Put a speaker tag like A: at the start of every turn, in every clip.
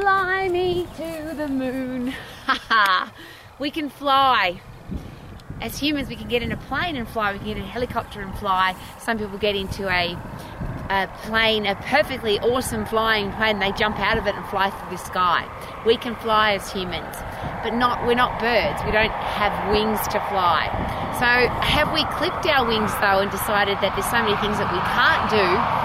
A: Fly me to the moon. We can fly. As humans, we can get in a plane and fly. We can get in a helicopter and fly. Some people get into a, a plane, a perfectly awesome flying plane. They jump out of it and fly through the sky. We can fly as humans, but not. We're not birds. We don't have wings to fly. So, have we clipped our wings though and decided that there's so many things that we can't do?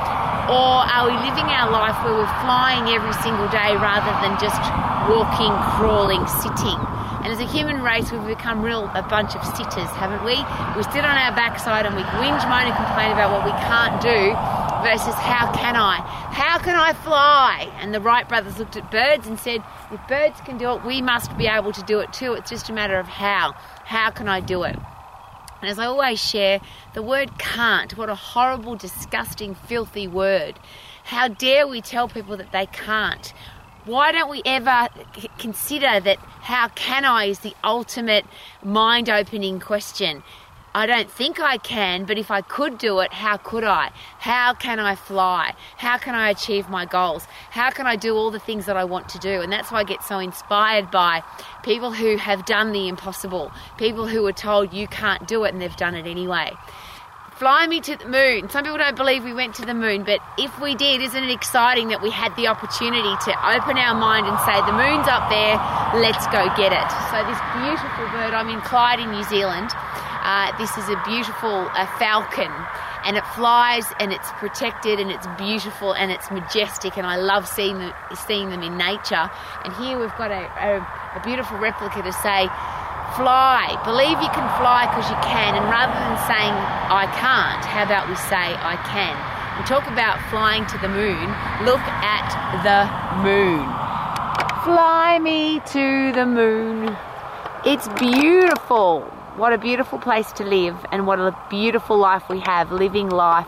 A: Or are we living our life where we're flying every single day rather than just walking, crawling, sitting? And as a human race, we've become real a bunch of sitters, haven't we? We sit on our backside and we whinge, moan, and complain about what we can't do versus how can I? How can I fly? And the Wright brothers looked at birds and said, if birds can do it, we must be able to do it too. It's just a matter of how. How can I do it? And as I always share, the word can't, what a horrible, disgusting, filthy word. How dare we tell people that they can't? Why don't we ever consider that how can I is the ultimate mind opening question? I don't think I can, but if I could do it, how could I? How can I fly? How can I achieve my goals? How can I do all the things that I want to do? And that's why I get so inspired by people who have done the impossible, people who were told you can't do it and they've done it anyway. Fly me to the moon. Some people don't believe we went to the moon, but if we did, isn't it exciting that we had the opportunity to open our mind and say, the moon's up there, let's go get it? So, this beautiful bird, I'm in Clyde in New Zealand. Uh, this is a beautiful falcon and it flies and it's protected and it's beautiful and it's majestic and I love seeing them, seeing them in nature. And here we've got a, a, a beautiful replica to say, fly, believe you can fly because you can. And rather than saying, I can't, how about we say, I can? We talk about flying to the moon, look at the moon. Fly me to the moon. It's beautiful. What a beautiful place to live, and what a beautiful life we have living life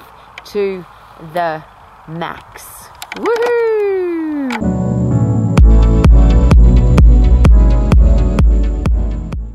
A: to the max. Woohoo!